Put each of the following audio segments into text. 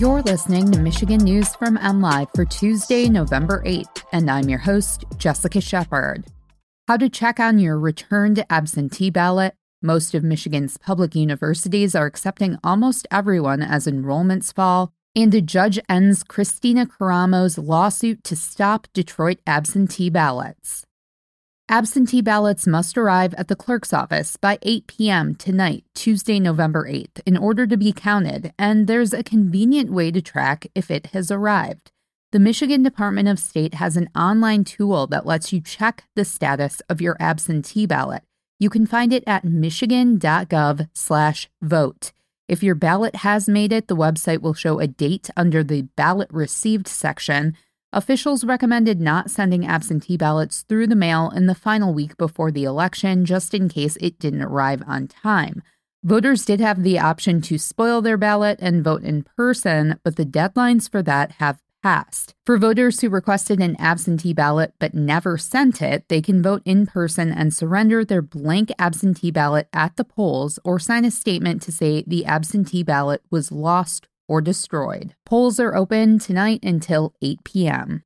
You're listening to Michigan News from MLive for Tuesday, November 8th, and I'm your host, Jessica Shepard. How to check on your returned absentee ballot. Most of Michigan's public universities are accepting almost everyone as enrollments fall, and a judge ends Christina Karamo's lawsuit to stop Detroit absentee ballots. Absentee ballots must arrive at the clerk's office by 8 p.m. tonight, Tuesday, November 8th, in order to be counted, and there's a convenient way to track if it has arrived. The Michigan Department of State has an online tool that lets you check the status of your absentee ballot. You can find it at michigan.gov/vote. If your ballot has made it, the website will show a date under the ballot received section Officials recommended not sending absentee ballots through the mail in the final week before the election, just in case it didn't arrive on time. Voters did have the option to spoil their ballot and vote in person, but the deadlines for that have passed. For voters who requested an absentee ballot but never sent it, they can vote in person and surrender their blank absentee ballot at the polls or sign a statement to say the absentee ballot was lost or destroyed. Polls are open tonight until 8 p.m.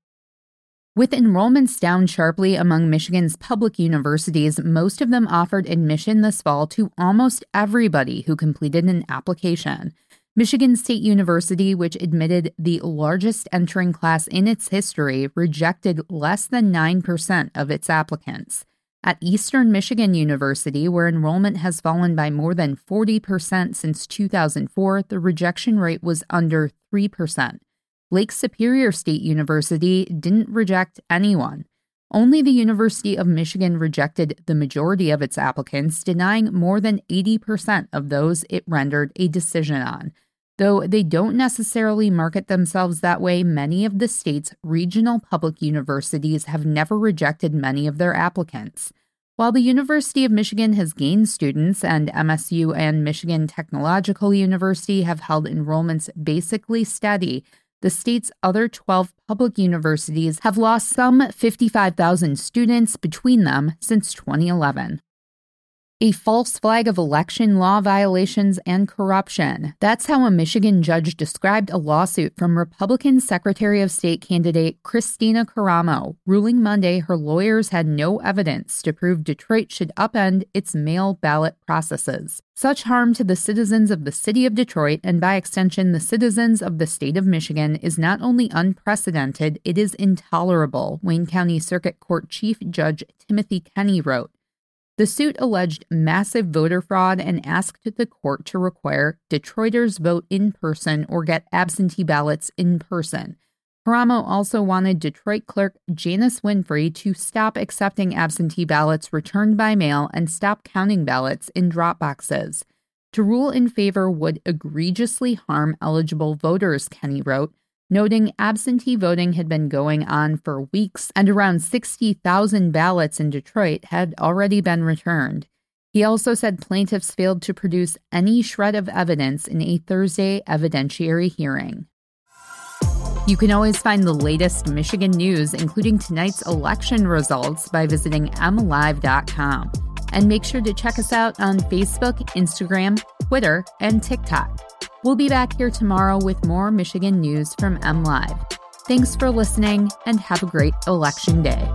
With enrollments down sharply among Michigan's public universities, most of them offered admission this fall to almost everybody who completed an application. Michigan State University, which admitted the largest entering class in its history, rejected less than 9% of its applicants. At Eastern Michigan University, where enrollment has fallen by more than 40% since 2004, the rejection rate was under 3%. Lake Superior State University didn't reject anyone. Only the University of Michigan rejected the majority of its applicants, denying more than 80% of those it rendered a decision on. Though they don't necessarily market themselves that way, many of the state's regional public universities have never rejected many of their applicants. While the University of Michigan has gained students and MSU and Michigan Technological University have held enrollments basically steady, the state's other 12 public universities have lost some 55,000 students between them since 2011 a false flag of election law violations and corruption. That's how a Michigan judge described a lawsuit from Republican Secretary of State candidate Christina Karamo, ruling Monday her lawyers had no evidence to prove Detroit should upend its mail ballot processes. Such harm to the citizens of the city of Detroit and by extension the citizens of the state of Michigan is not only unprecedented, it is intolerable, Wayne County Circuit Court Chief Judge Timothy Kenny wrote. The suit alleged massive voter fraud and asked the court to require Detroiters vote in person or get absentee ballots in person. Karamo also wanted Detroit clerk Janice Winfrey to stop accepting absentee ballots returned by mail and stop counting ballots in drop boxes. To rule in favor would egregiously harm eligible voters, Kenny wrote noting absentee voting had been going on for weeks and around 60,000 ballots in Detroit had already been returned. He also said plaintiffs failed to produce any shred of evidence in a Thursday evidentiary hearing. You can always find the latest Michigan news, including tonight's election results, by visiting mlive.com. And make sure to check us out on Facebook, Instagram, Twitter, and TikTok. We'll be back here tomorrow with more Michigan news from MLive. Thanks for listening and have a great election day.